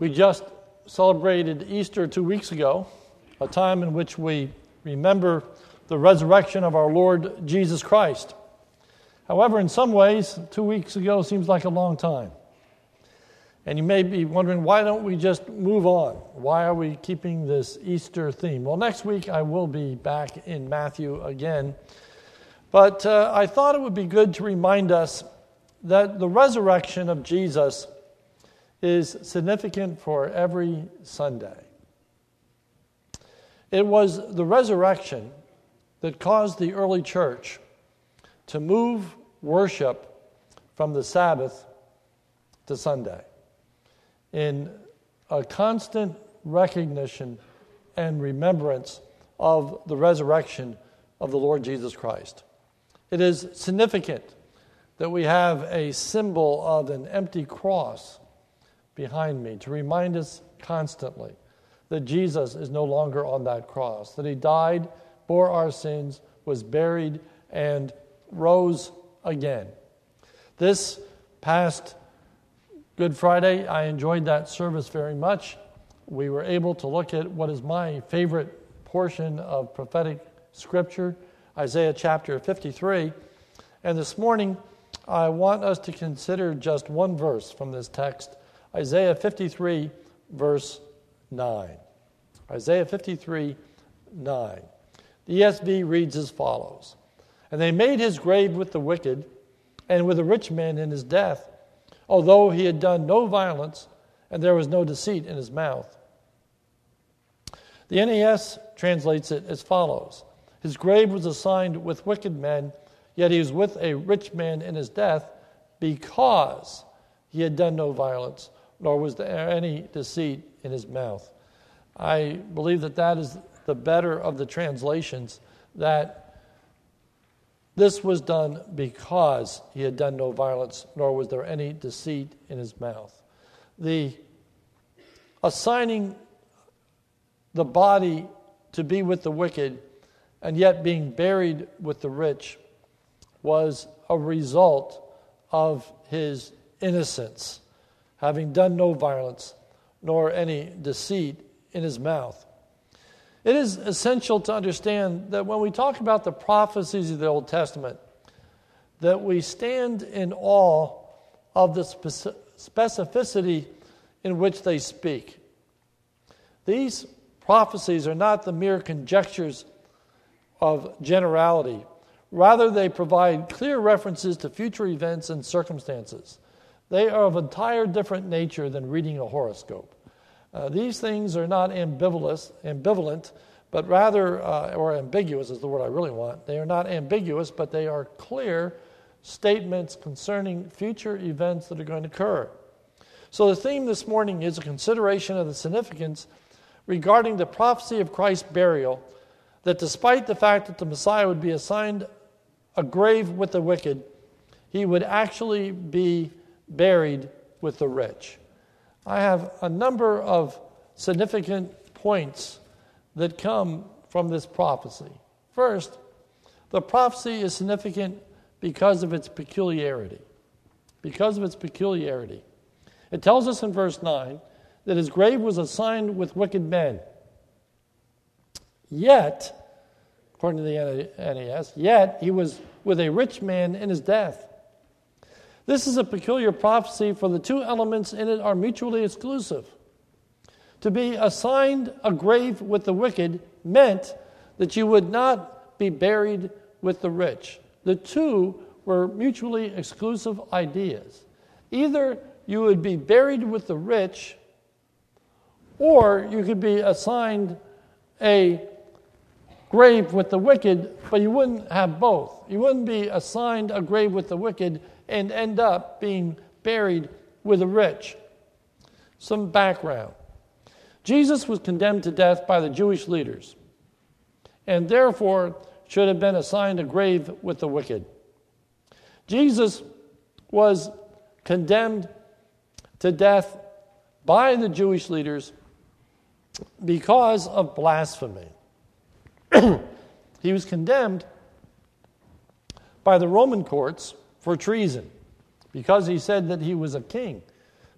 We just celebrated Easter two weeks ago, a time in which we remember the resurrection of our Lord Jesus Christ. However, in some ways, two weeks ago seems like a long time. And you may be wondering, why don't we just move on? Why are we keeping this Easter theme? Well, next week I will be back in Matthew again. But uh, I thought it would be good to remind us that the resurrection of Jesus is significant for every Sunday. It was the resurrection that caused the early church to move worship from the Sabbath to Sunday in a constant recognition and remembrance of the resurrection of the Lord Jesus Christ. It is significant that we have a symbol of an empty cross behind me to remind us constantly that Jesus is no longer on that cross, that he died, bore our sins, was buried, and rose again. This past Good Friday, I enjoyed that service very much. We were able to look at what is my favorite portion of prophetic scripture, Isaiah chapter 53. And this morning, I want us to consider just one verse from this text Isaiah 53, verse 9. Isaiah 53, 9. The ESV reads as follows And they made his grave with the wicked and with a rich man in his death, although he had done no violence and there was no deceit in his mouth. The NAS translates it as follows His grave was assigned with wicked men, yet he was with a rich man in his death because he had done no violence nor was there any deceit in his mouth. I believe that that is the better of the translations, that this was done because he had done no violence, nor was there any deceit in his mouth. The assigning the body to be with the wicked and yet being buried with the rich was a result of his innocence having done no violence, nor any deceit in his mouth. It is essential to understand that when we talk about the prophecies of the Old Testament, that we stand in awe of the specificity in which they speak. These prophecies are not the mere conjectures of generality. Rather, they provide clear references to future events and circumstances. They are of entire different nature than reading a horoscope. Uh, these things are not ambivalent, ambivalent but rather, uh, or ambiguous is the word I really want. They are not ambiguous, but they are clear statements concerning future events that are going to occur. So the theme this morning is a consideration of the significance regarding the prophecy of Christ's burial, that despite the fact that the Messiah would be assigned a grave with the wicked, he would actually be buried with the rich. I have a number of significant points that come from this prophecy. First, the prophecy is significant because of its peculiarity. Because of its peculiarity. It tells us in verse 9 that his grave was assigned with wicked men. Yet, according to the NAS, yet he was with a rich man in his death. This is a peculiar prophecy, for the two elements in it are mutually exclusive. To be assigned a grave with the wicked meant that you would not be buried with the rich. The two were mutually exclusive ideas. Either you would be buried with the rich, or you could be assigned a grave with the wicked, but you wouldn't have both. You wouldn't be assigned a grave with the wicked and end up being buried with the rich. Some background Jesus was condemned to death by the Jewish leaders and therefore should have been assigned a grave with the wicked. Jesus was condemned to death by the Jewish leaders because of blasphemy. he was condemned by the Roman courts for treason because he said that he was a king,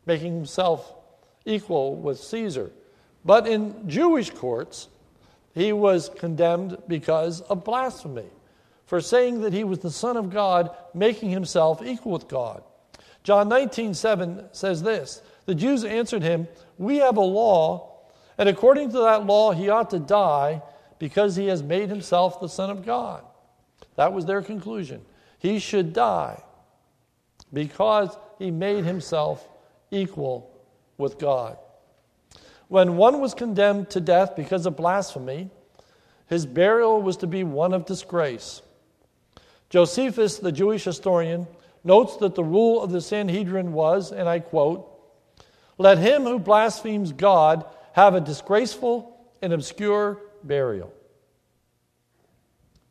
making himself equal with Caesar. But in Jewish courts, he was condemned because of blasphemy, for saying that he was the Son of God, making himself equal with God. John 19, 7 says this The Jews answered him, We have a law, and according to that law, he ought to die because he has made himself the Son of God. That was their conclusion. He should die because he made himself equal with God. When one was condemned to death because of blasphemy, his burial was to be one of disgrace. Josephus, the Jewish historian, notes that the rule of the Sanhedrin was, and I quote, Let him who blasphemes God have a disgraceful and obscure burial.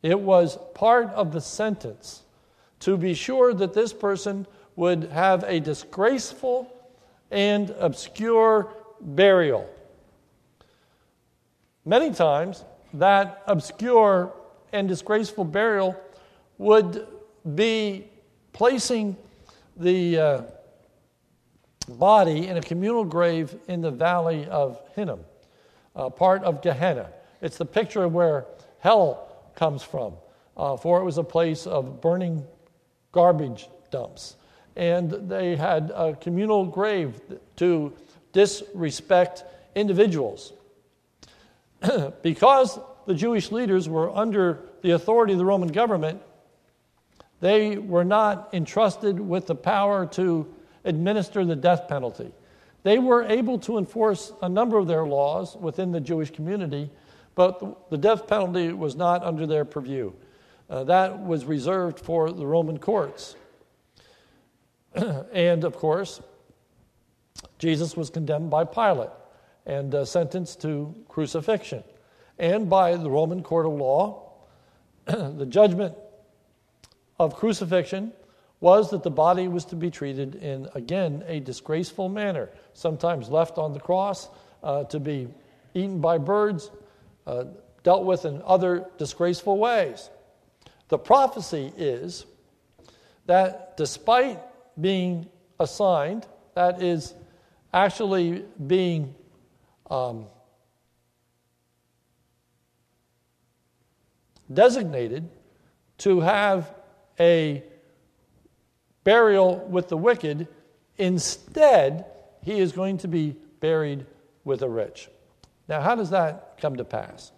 It was part of the sentence to be sure that this person would have a disgraceful and obscure burial. Many times, that obscure and disgraceful burial would be placing the uh, body in a communal grave in the valley of Hinnom, uh, part of Gehenna. It's the picture of where hell comes from, uh, for it was a place of burning garbage dumps. And they had a communal grave to disrespect individuals. because the Jewish leaders were under the authority of the Roman government, they were not entrusted with the power to administer the death penalty. They were able to enforce a number of their laws within the Jewish community, but the death penalty was not under their purview. Uh, that was reserved for the Roman courts. and of course, Jesus was condemned by Pilate and uh, sentenced to crucifixion. And by the Roman court of law, the judgment of crucifixion was that the body was to be treated in, again, a disgraceful manner, sometimes left on the cross uh, to be eaten by birds, uh, dealt with in other disgraceful ways. The prophecy is that despite being assigned, that is, actually being um, designated to have a burial with the wicked. Instead, he is going to be buried with the rich. Now, how does that come to pass?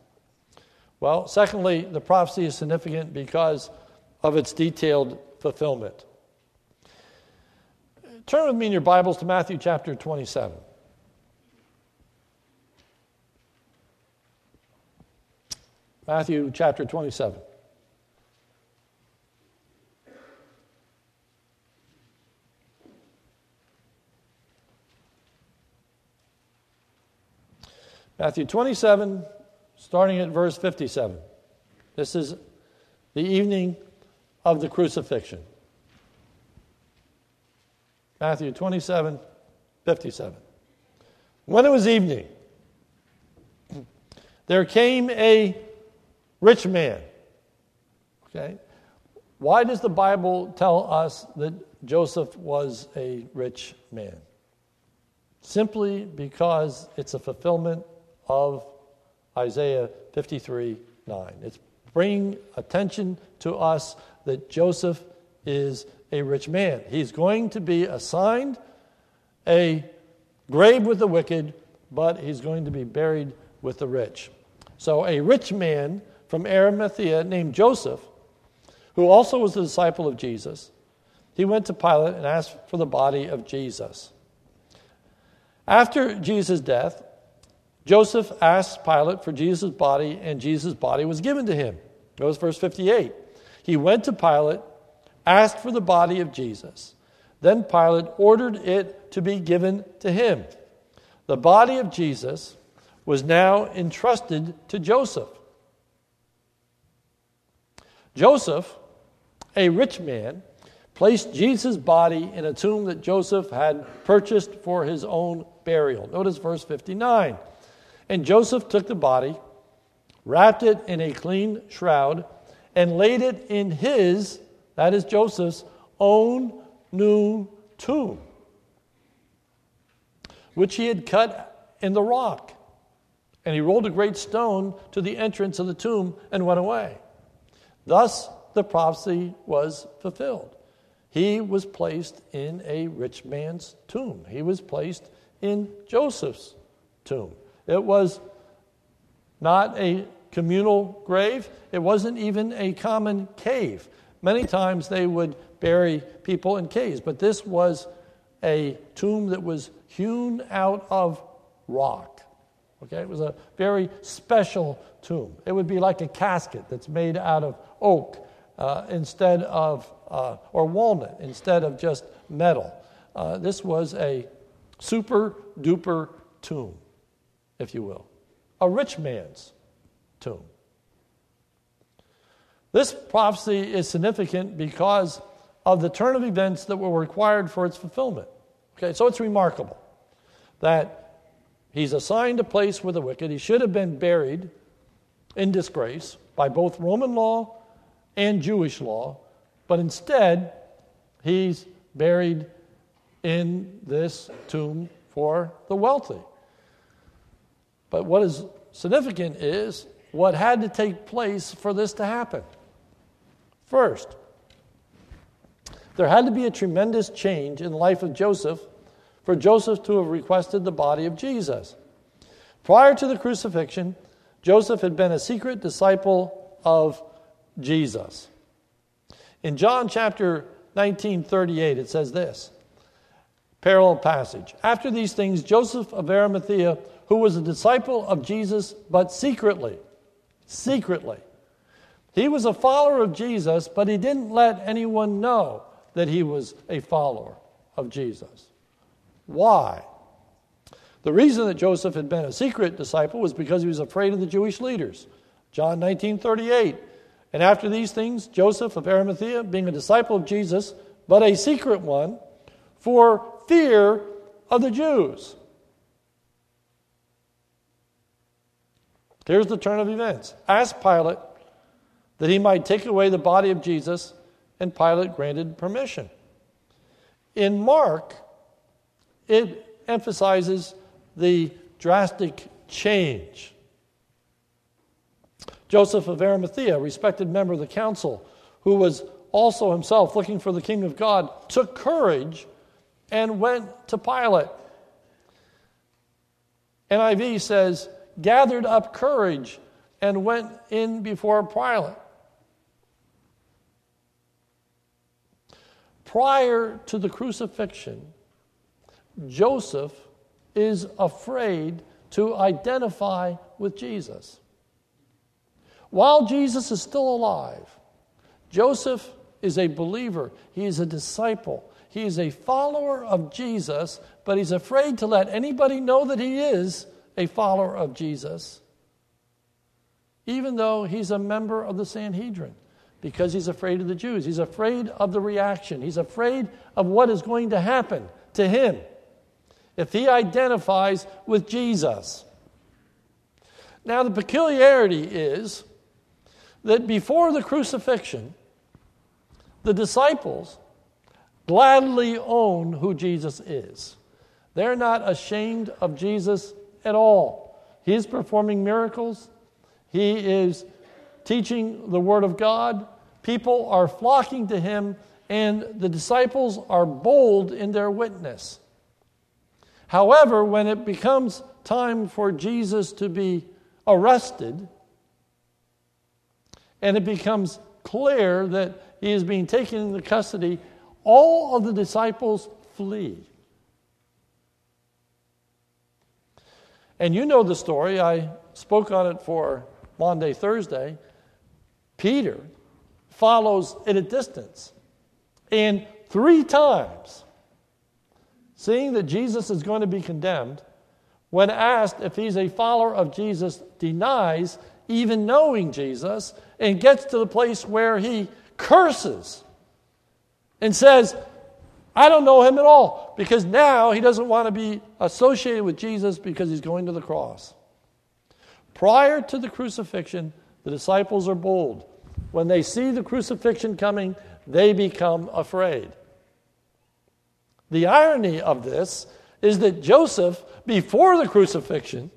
Well, secondly, the prophecy is significant because of its detailed fulfillment. Turn with me in your Bibles to Matthew chapter 27. Matthew chapter 27. Matthew 27, starting at verse 57. This is the evening of the crucifixion. Matthew 27, 57. When it was evening, there came a rich man. Okay? Why does the Bible tell us that Joseph was a rich man? Simply because it's a fulfillment of Isaiah 53 9. It's bringing attention to us that Joseph is a rich man. He's going to be assigned a grave with the wicked, but he's going to be buried with the rich. So, a rich man from Arimathea named Joseph, who also was a disciple of Jesus, he went to Pilate and asked for the body of Jesus. After Jesus' death, Joseph asked Pilate for Jesus' body, and Jesus' body was given to him. Notice verse 58. He went to Pilate asked for the body of Jesus. Then Pilate ordered it to be given to him. The body of Jesus was now entrusted to Joseph. Joseph, a rich man, placed Jesus' body in a tomb that Joseph had purchased for his own burial. Notice verse 59. And Joseph took the body, wrapped it in a clean shroud, and laid it in his that is Joseph's own new tomb. which he had cut in the rock. And he rolled a great stone to the entrance of the tomb and went away. Thus the prophecy was fulfilled. He was placed in a rich man's tomb, he was placed in Joseph's tomb. It was not a communal grave, it wasn't even a common cave. Many times they would bury people in caves, but this was a tomb that was hewn out of rock. Okay, it was a very special tomb. It would be like a casket that's made out of oak uh, instead of, uh, or walnut instead of just metal. Uh, this was a super duper tomb, if you will, a rich man's tomb. This prophecy is significant because of the turn of events that were required for its fulfillment. Okay, so it's remarkable that he's assigned a place with the wicked. He should have been buried in disgrace by both Roman law and Jewish law, but instead, he's buried in this tomb for the wealthy. But what is significant is what had to take place for this to happen. First, there had to be a tremendous change in the life of Joseph for Joseph to have requested the body of Jesus. Prior to the crucifixion, Joseph had been a secret disciple of Jesus. In John chapter 19, 38, it says this parallel passage. After these things, Joseph of Arimathea, who was a disciple of Jesus, but secretly, secretly, he was a follower of Jesus, but he didn't let anyone know that he was a follower of Jesus. Why? The reason that Joseph had been a secret disciple was because he was afraid of the Jewish leaders. John 19 38. And after these things, Joseph of Arimathea, being a disciple of Jesus, but a secret one, for fear of the Jews. Here's the turn of events. Ask Pilate that he might take away the body of Jesus, and Pilate granted permission. In Mark, it emphasizes the drastic change Joseph of Arimathea, respected member of the council, who was also himself looking for the King of God, took courage and went to Pilate. NIV says, gathered up courage and went in before Pilate. Prior to the crucifixion, Joseph is afraid to identify with Jesus. While Jesus is still alive, Joseph is a believer, he is a disciple, he is a follower of Jesus, but he's afraid to let anybody know that he is a follower of Jesus, even though he's a member of the Sanhedrin, because he's afraid of the Jews. He's afraid of the reaction, he's afraid of what is going to happen to him if he identifies with Jesus. Now, the peculiarity is that before the crucifixion, the disciples gladly own who Jesus is. They're not ashamed of Jesus at all. He's performing miracles, he is teaching the Word of God. People are flocking to him, and the disciples are bold in their witness. However, when it becomes time for Jesus to be arrested, and it becomes clear that he is being taken into custody, all of the disciples flee. And you know the story. I spoke on it for Maundy, Thursday. Peter follows at a distance. And three times, seeing that Jesus is going to be condemned, when asked if he's a follower of Jesus, denies even knowing Jesus and gets to the place where he curses and says, I don't know him at all because now he doesn't want to be associated with Jesus because he's going to the cross. Prior to the crucifixion, the disciples are bold. When they see the crucifixion coming, they become afraid. The irony of this is that Joseph, before the crucifixion,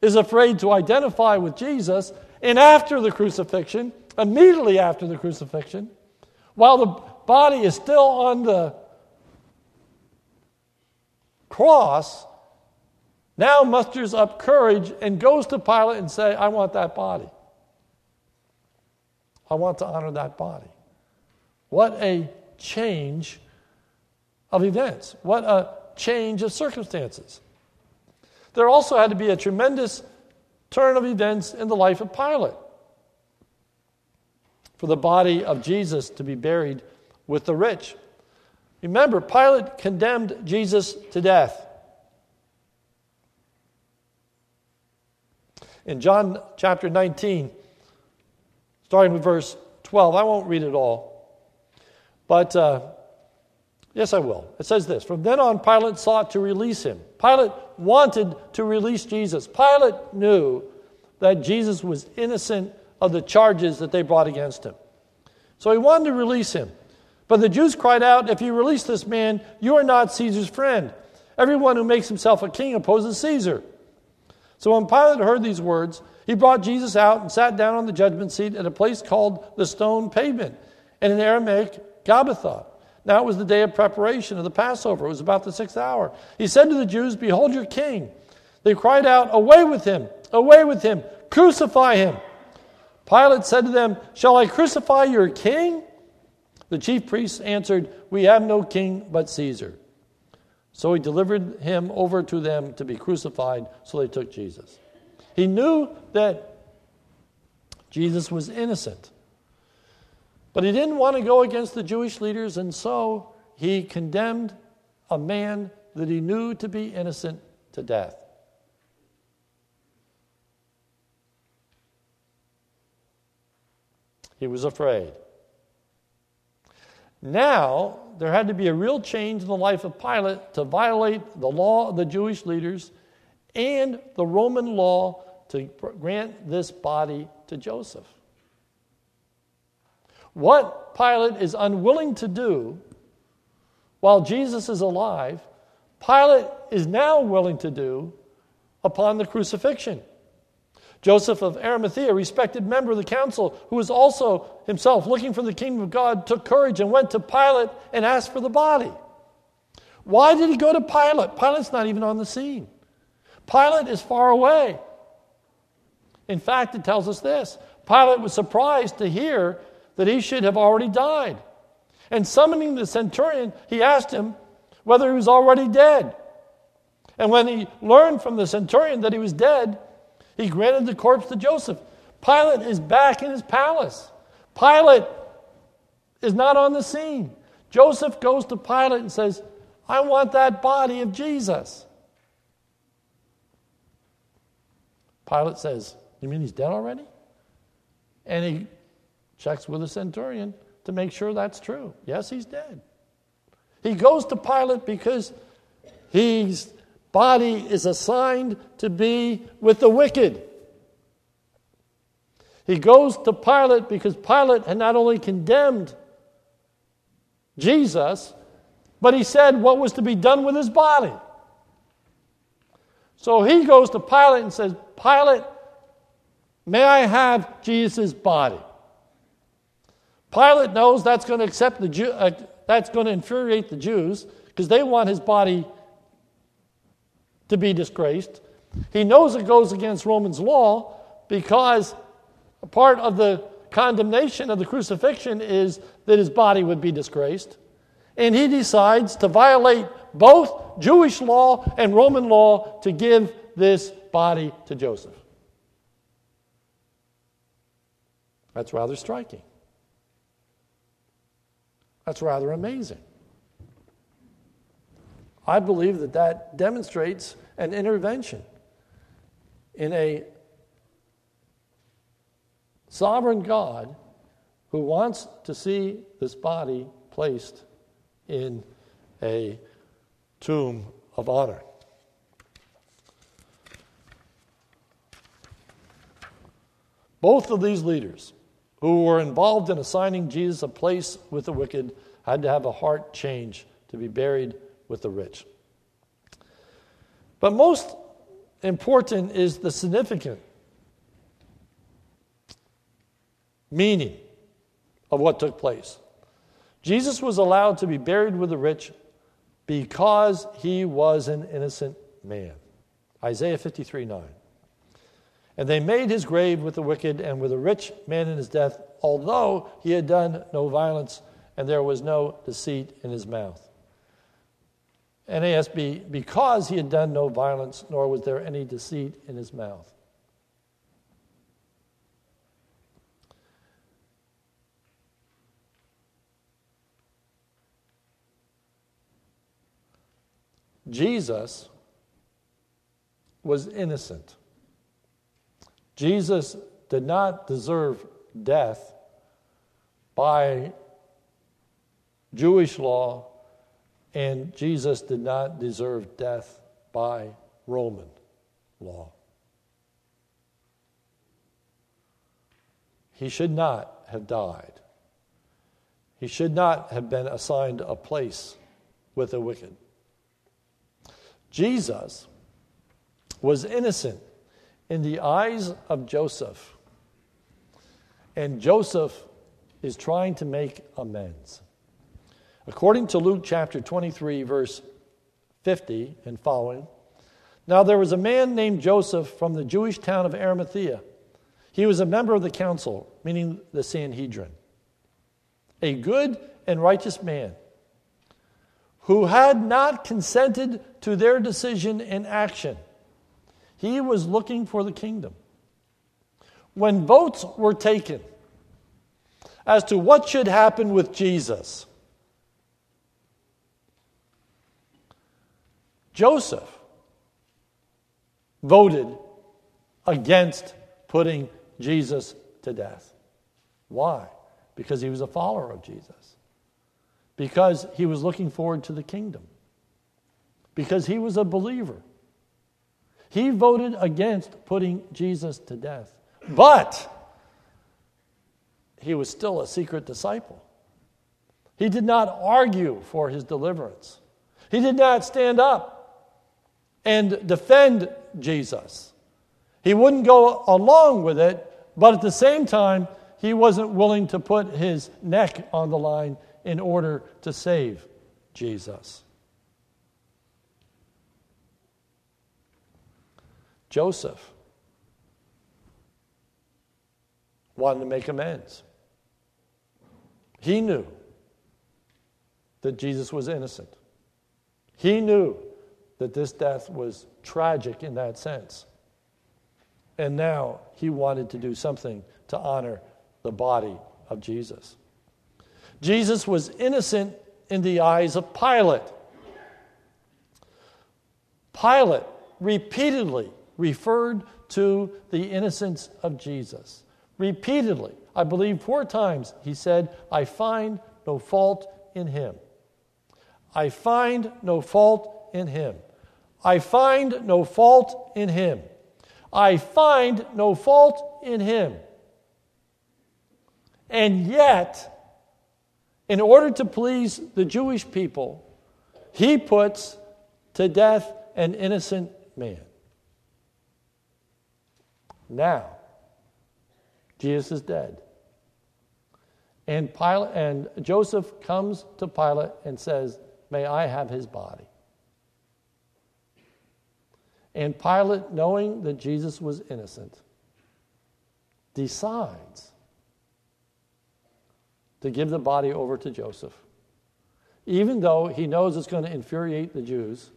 is afraid to identify with Jesus, and after the crucifixion, immediately after the crucifixion, while the body is still on the cross, now musters up courage and goes to Pilate and say, I want that body. I want to honor that body. What a change of events. What a change of circumstances. There also had to be a tremendous turn of events in the life of Pilate for the body of Jesus to be buried with the rich. Remember, Pilate condemned Jesus to death. In John chapter 19, starting with verse 12, I won't read it all, but uh, yes, I will. It says this From then on, Pilate sought to release him. Pilate wanted to release Jesus. Pilate knew that Jesus was innocent of the charges that they brought against him. So he wanted to release him. But the Jews cried out, If you release this man, you are not Caesar's friend. Everyone who makes himself a king opposes Caesar. So when Pilate heard these words, he brought Jesus out and sat down on the judgment seat at a place called the stone pavement, and in Aramaic, Gabbatha. Now it was the day of preparation of the Passover. It was about the sixth hour. He said to the Jews, Behold your king. They cried out, Away with him! Away with him! Crucify him! Pilate said to them, Shall I crucify your king? The chief priests answered, We have no king but Caesar. So he delivered him over to them to be crucified, so they took Jesus. He knew that Jesus was innocent, but he didn't want to go against the Jewish leaders, and so he condemned a man that he knew to be innocent to death. He was afraid. Now, there had to be a real change in the life of Pilate to violate the law of the Jewish leaders and the Roman law to grant this body to Joseph. What Pilate is unwilling to do while Jesus is alive, Pilate is now willing to do upon the crucifixion. Joseph of Arimathea, respected member of the council, who was also himself looking for the kingdom of God, took courage and went to Pilate and asked for the body. Why did he go to Pilate? Pilate's not even on the scene. Pilate is far away. In fact, it tells us this Pilate was surprised to hear that he should have already died. And summoning the centurion, he asked him whether he was already dead. And when he learned from the centurion that he was dead, he granted the corpse to Joseph. Pilate is back in his palace. Pilate is not on the scene. Joseph goes to Pilate and says, I want that body of Jesus. Pilate says, You mean he's dead already? And he checks with the centurion to make sure that's true. Yes, he's dead. He goes to Pilate because he's body is assigned to be with the wicked. He goes to Pilate because Pilate had not only condemned Jesus, but he said what was to be done with his body. So he goes to Pilate and says, Pilate, may I have Jesus' body? Pilate knows that's going to accept the Jew, uh, that's going to infuriate the Jews because they want his body to be disgraced. He knows it goes against Romans law because a part of the condemnation of the crucifixion is that his body would be disgraced. And he decides to violate both Jewish law and Roman law to give this body to Joseph. That's rather striking. That's rather amazing. I believe that that demonstrates an intervention in a sovereign God who wants to see this body placed in a tomb of honor. Both of these leaders who were involved in assigning Jesus a place with the wicked had to have a heart change to be buried with the rich. But most important is the significant meaning of what took place. Jesus was allowed to be buried with the rich because he was an innocent man. Isaiah 53 9. And they made his grave with the wicked and with a rich man in his death, although he had done no violence and there was no deceit in his mouth. NASB, because he had done no violence, nor was there any deceit in his mouth. Jesus was innocent. Jesus did not deserve death by Jewish law, and Jesus did not deserve death by Roman law. He should not have died. He should not have been assigned a place with the wicked. Jesus was innocent in the eyes of Joseph. And Joseph is trying to make amends. According to Luke chapter 23, verse 50 and following, now there was a man named Joseph from the Jewish town of Arimathea. He was a member of the council, meaning the Sanhedrin, a good and righteous man who had not consented to their decision and action. He was looking for the kingdom. When votes were taken as to what should happen with Jesus, Joseph voted against putting Jesus to death. Why? Because he was a follower of Jesus because he was looking forward to the kingdom, because he was a believer. He voted against putting Jesus to death, but he was still a secret disciple. He did not argue for his deliverance, he did not stand up and defend Jesus. He wouldn't go along with it, but at the same time, he wasn't willing to put his neck on the line in order to save Jesus. Joseph wanted to make amends. He knew that Jesus was innocent. He knew that this death was tragic in that sense. And now he wanted to do something to honor the body of Jesus. Jesus was innocent in the eyes of Pilate. Pilate repeatedly referred to the innocence of Jesus. Repeatedly, I believe four times, he said, I find no fault in him. I find no fault in him. I find no fault in him. I find no fault in him. And yet, in order to please the Jewish people, he puts to death an innocent man. Now, Jesus is dead. And, Pilate, and Joseph comes to Pilate and says, May I have his body? And Pilate, knowing that Jesus was innocent, decides to give the body over to Joseph. Even though he knows it's going to infuriate the Jews,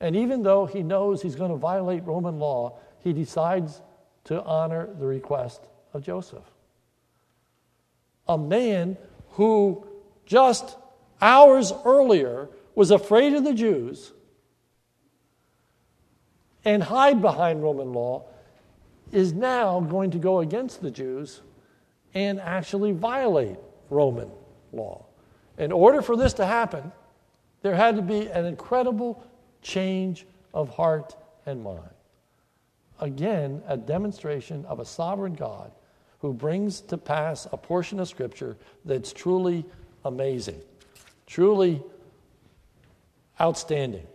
and even though he knows he's going to violate Roman law, he decides to honor the request of Joseph. A man who just hours earlier was afraid of the Jews and hide behind Roman law is now going to go against the Jews and actually violate Roman law. In order for this to happen, there had to be an incredible change of heart and mind. Again, a demonstration of a sovereign God who brings to pass a portion of Scripture that's truly amazing, truly outstanding.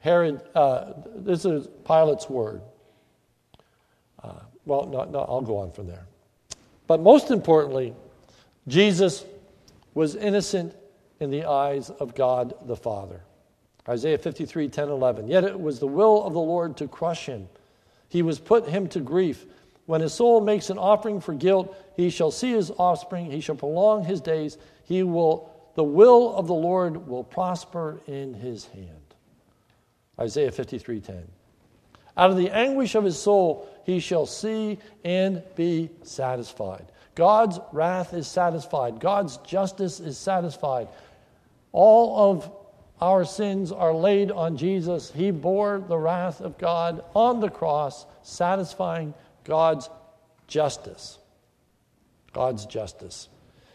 Herod, uh, this is Pilate's word. Uh, well, no, no, I'll go on from there. But most importantly, Jesus was innocent in the eyes of God the Father. Isaiah 53, 10, 11. Yet it was the will of the Lord to crush him. He was put him to grief. When his soul makes an offering for guilt, he shall see his offspring, he shall prolong his days, he will the will of the Lord will prosper in his hand. Isaiah 53:10. Out of the anguish of his soul he shall see and be satisfied. God's wrath is satisfied. God's justice is satisfied. All of our sins are laid on Jesus. He bore the wrath of God on the cross, satisfying God's justice. God's justice.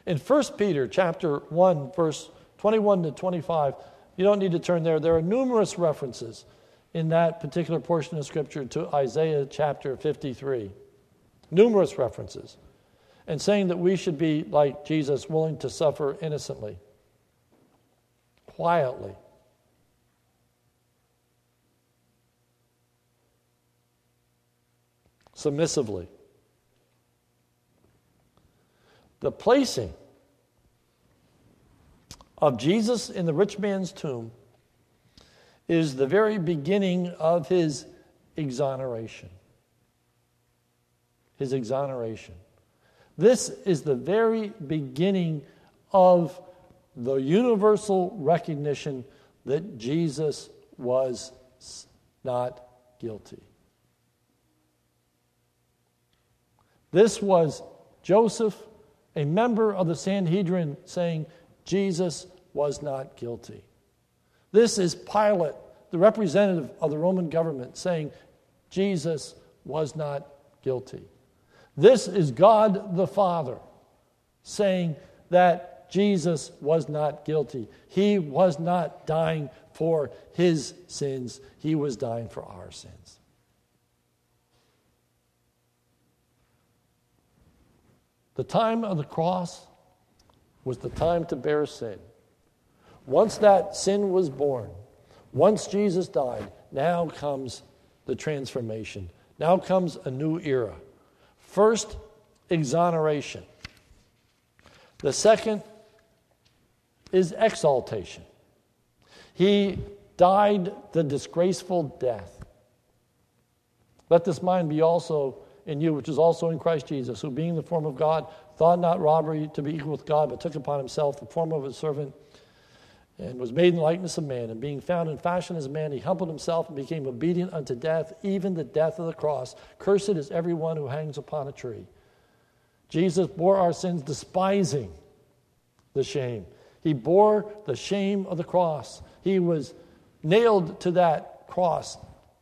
In 1 Peter chapter 1 verse 21 to 25, you don't need to turn there. There are numerous references in that particular portion of scripture to Isaiah chapter 53. Numerous references. And saying that we should be like Jesus, willing to suffer innocently, quietly. Submissively. The placing of Jesus in the rich man's tomb is the very beginning of his exoneration. His exoneration. This is the very beginning of the universal recognition that Jesus was not guilty. This was Joseph a member of the Sanhedrin saying Jesus was not guilty. This is Pilate, the representative of the Roman government, saying Jesus was not guilty. This is God the Father saying that Jesus was not guilty. He was not dying for his sins, he was dying for our sins. The time of the cross was the time to bear sin. Once that sin was born, once Jesus died, now comes the transformation. Now comes a new era. First, exoneration. The second is exaltation. He died the disgraceful death. Let this mind be also in you, which is also in Christ Jesus, who being the form of God, thought not robbery to be equal with God, but took upon himself the form of a servant, and was made in likeness of man. And being found in fashion as a man, he humbled himself and became obedient unto death, even the death of the cross. Cursed is everyone who hangs upon a tree. Jesus bore our sins, despising the shame. He bore the shame of the cross. He was nailed to that cross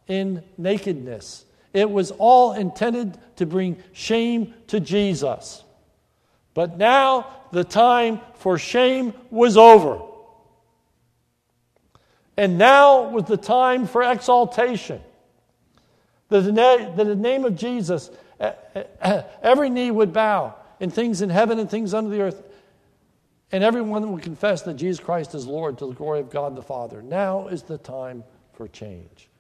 in nakedness it was all intended to bring shame to Jesus. But now the time for shame was over. And now was the time for exaltation. That the, name of Jesus, every knee would bow, in things in heaven and things under the earth, and everyone would confess that Jesus Christ is Lord to the glory of God the Father. Now is the time for change.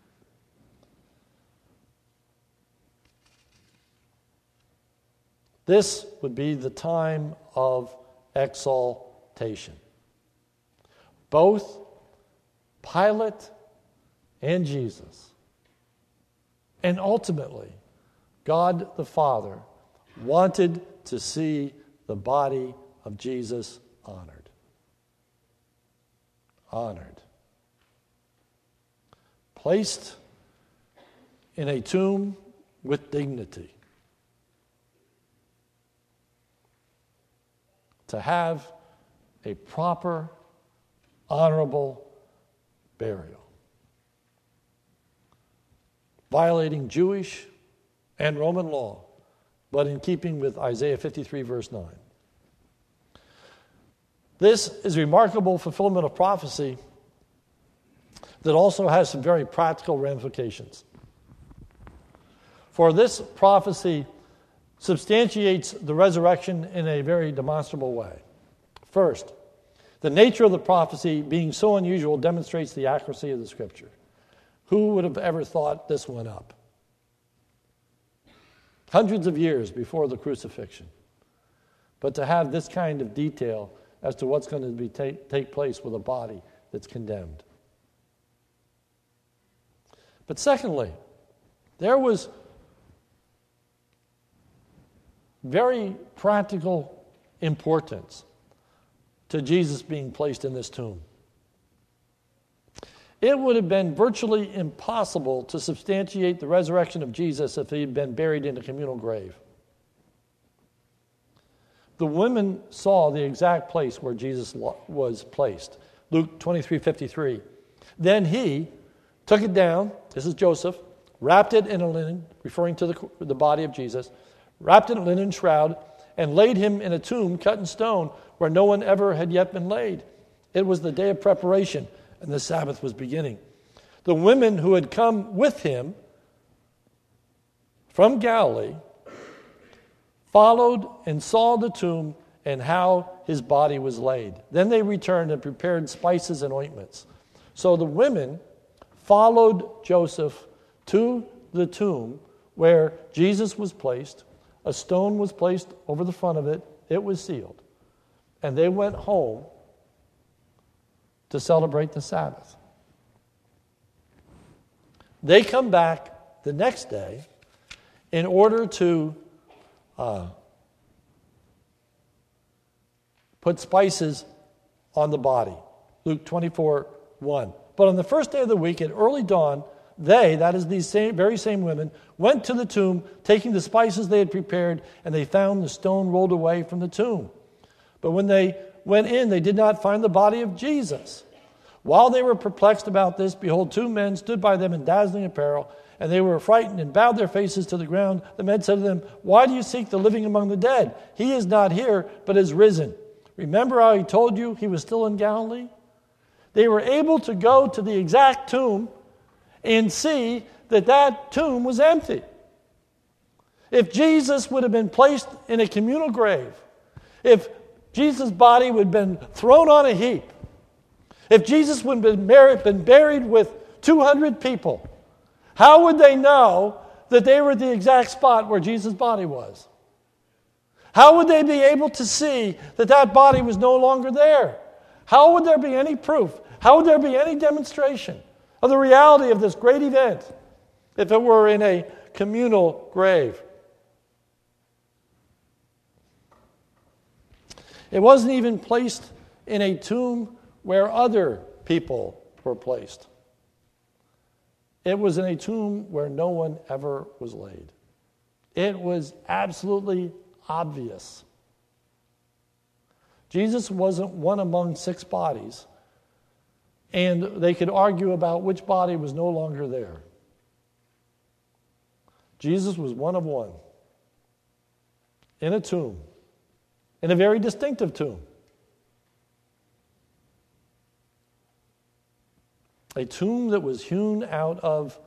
This would be the time of exaltation. Both Pilate and Jesus, and ultimately, God the Father wanted to see the body of Jesus honored. Honored. Placed in a tomb with dignity. To have a proper, honorable burial. Violating Jewish and Roman law, but in keeping with Isaiah 53, verse 9. This is remarkable fulfillment of prophecy that also has some very practical ramifications. For this prophecy substantiates the resurrection in a very demonstrable way. First, the nature of the prophecy being so unusual demonstrates the accuracy of the scripture. Who would have ever thought this one up? Hundreds of years before the crucifixion. But to have this kind of detail as to what's going to be take, take place with a body that's condemned. But secondly, there was very practical importance to Jesus being placed in this tomb. It would have been virtually impossible to substantiate the resurrection of Jesus if he had been buried in a communal grave. The women saw the exact place where Jesus was placed. Luke 23 53. Then he took it down, this is Joseph, wrapped it in a linen, referring to the, the body of Jesus, wrapped in a linen shroud, and laid him in a tomb cut in stone where no one ever had yet been laid. It was the day of preparation and the Sabbath was beginning. The women who had come with him from Galilee followed and saw the tomb and how his body was laid. Then they returned and prepared spices and ointments. So the women followed Joseph to the tomb where Jesus was placed. A stone was placed over the front of it, it was sealed. And they went home to celebrate the Sabbath. They come back the next day in order to uh, put spices on the body. Luke 24 1. But on the first day of the week, at early dawn, they, that is these same, very same women, went to the tomb, taking the spices they had prepared, and they found the stone rolled away from the tomb. But when they went in, they did not find the body of Jesus. While they were perplexed about this, behold, two men stood by them in dazzling apparel, and they were frightened and bowed their faces to the ground. The men said to them, Why do you seek the living among the dead? He is not here, but is risen. Remember how he told you he was still in Galilee? They were able to go to the exact tomb and see that that tomb was empty. If Jesus would have been placed in a communal grave, if Jesus' body would have been thrown on a heap, if Jesus would have been buried with 200 people, how would they know that they were at the exact spot where Jesus' body was? How would they be able to see that that body was no longer there? How would there be any proof? How would there be any demonstration of the reality of this great event if it were in a communal grave? It wasn't even placed in a tomb where other people were placed. It was in a tomb where no one ever was laid. It was absolutely obvious. Jesus wasn't one among six bodies, and they could argue about which body was no longer there. Jesus was one of one in a tomb, in a very distinctive tomb. A tomb that was hewn out of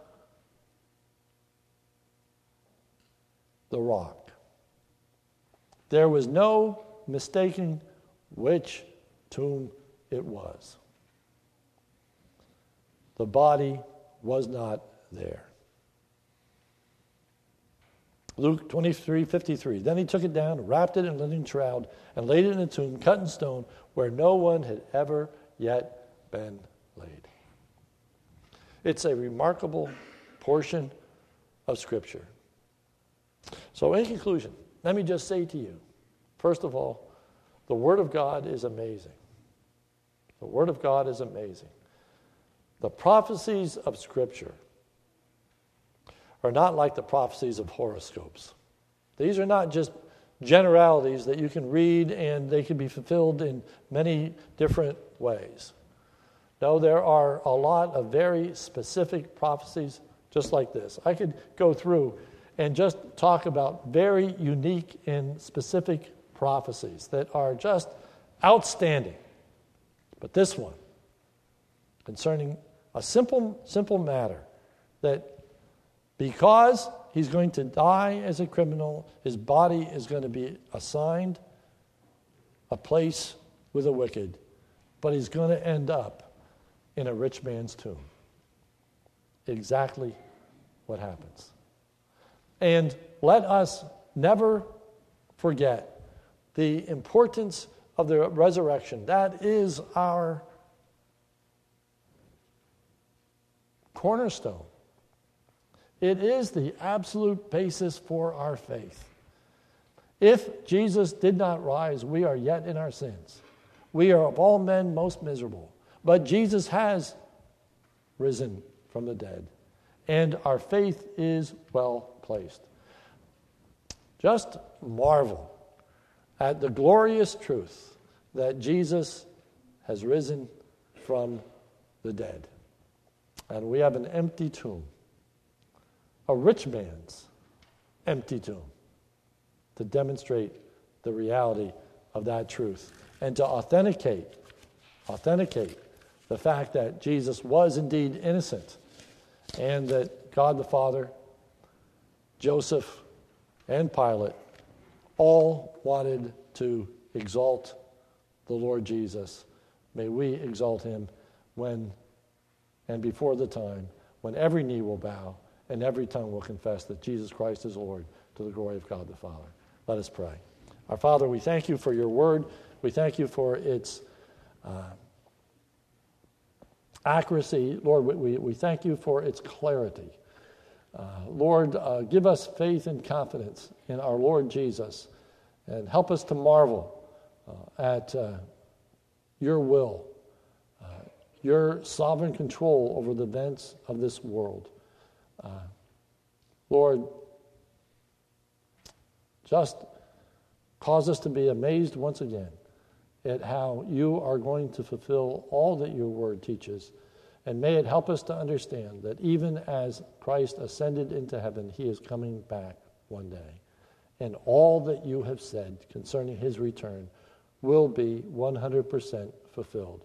the rock. There was no mistaking which tomb it was. The body was not there. Luke 23 53. Then he took it down, wrapped it in linen shroud, and laid it in a tomb cut in stone where no one had ever yet been laid. It's a remarkable portion of Scripture. So, in conclusion, let me just say to you first of all, the Word of God is amazing. The Word of God is amazing. The prophecies of Scripture are not like the prophecies of horoscopes. These are not just generalities that you can read and they can be fulfilled in many different ways. No, there are a lot of very specific prophecies just like this. I could go through and just talk about very unique and specific prophecies that are just outstanding. But this one, concerning a simple, simple matter, that because he's going to die as a criminal, his body is going to be assigned a place with the wicked, but he's going to end up in a rich man's tomb. exactly what happens. And let us never forget the importance of the resurrection. That is our cornerstone. It is the absolute basis for our faith. If Jesus did not rise, we are yet in our sins. We are of all men most miserable. But Jesus has risen from the dead, and our faith is well placed. Just marvel at the glorious truth that Jesus has risen from the dead. And we have an empty tomb, a rich man's empty tomb, to demonstrate the reality of that truth and to authenticate, authenticate the fact that Jesus was indeed innocent and that God the Father, Joseph, and Pilate all wanted to exalt the Lord Jesus. May we exalt him when and before the time when every knee will bow and every tongue will confess that Jesus Christ is Lord to the glory of God the Father. Let us pray. Our Father, we thank you for your word. We thank you for its uh, accuracy. Lord, we, we thank you for its clarity. Uh, Lord, uh, give us faith and confidence in our Lord Jesus and help us to marvel uh, at uh, your will, your sovereign control over the events of this world. Uh, Lord, just cause us to be amazed once again at how you are going to fulfill all that your word teaches. And may it help us to understand that even as Christ ascended into heaven, he is coming back one day. And all that you have said concerning his return will be 100% fulfilled.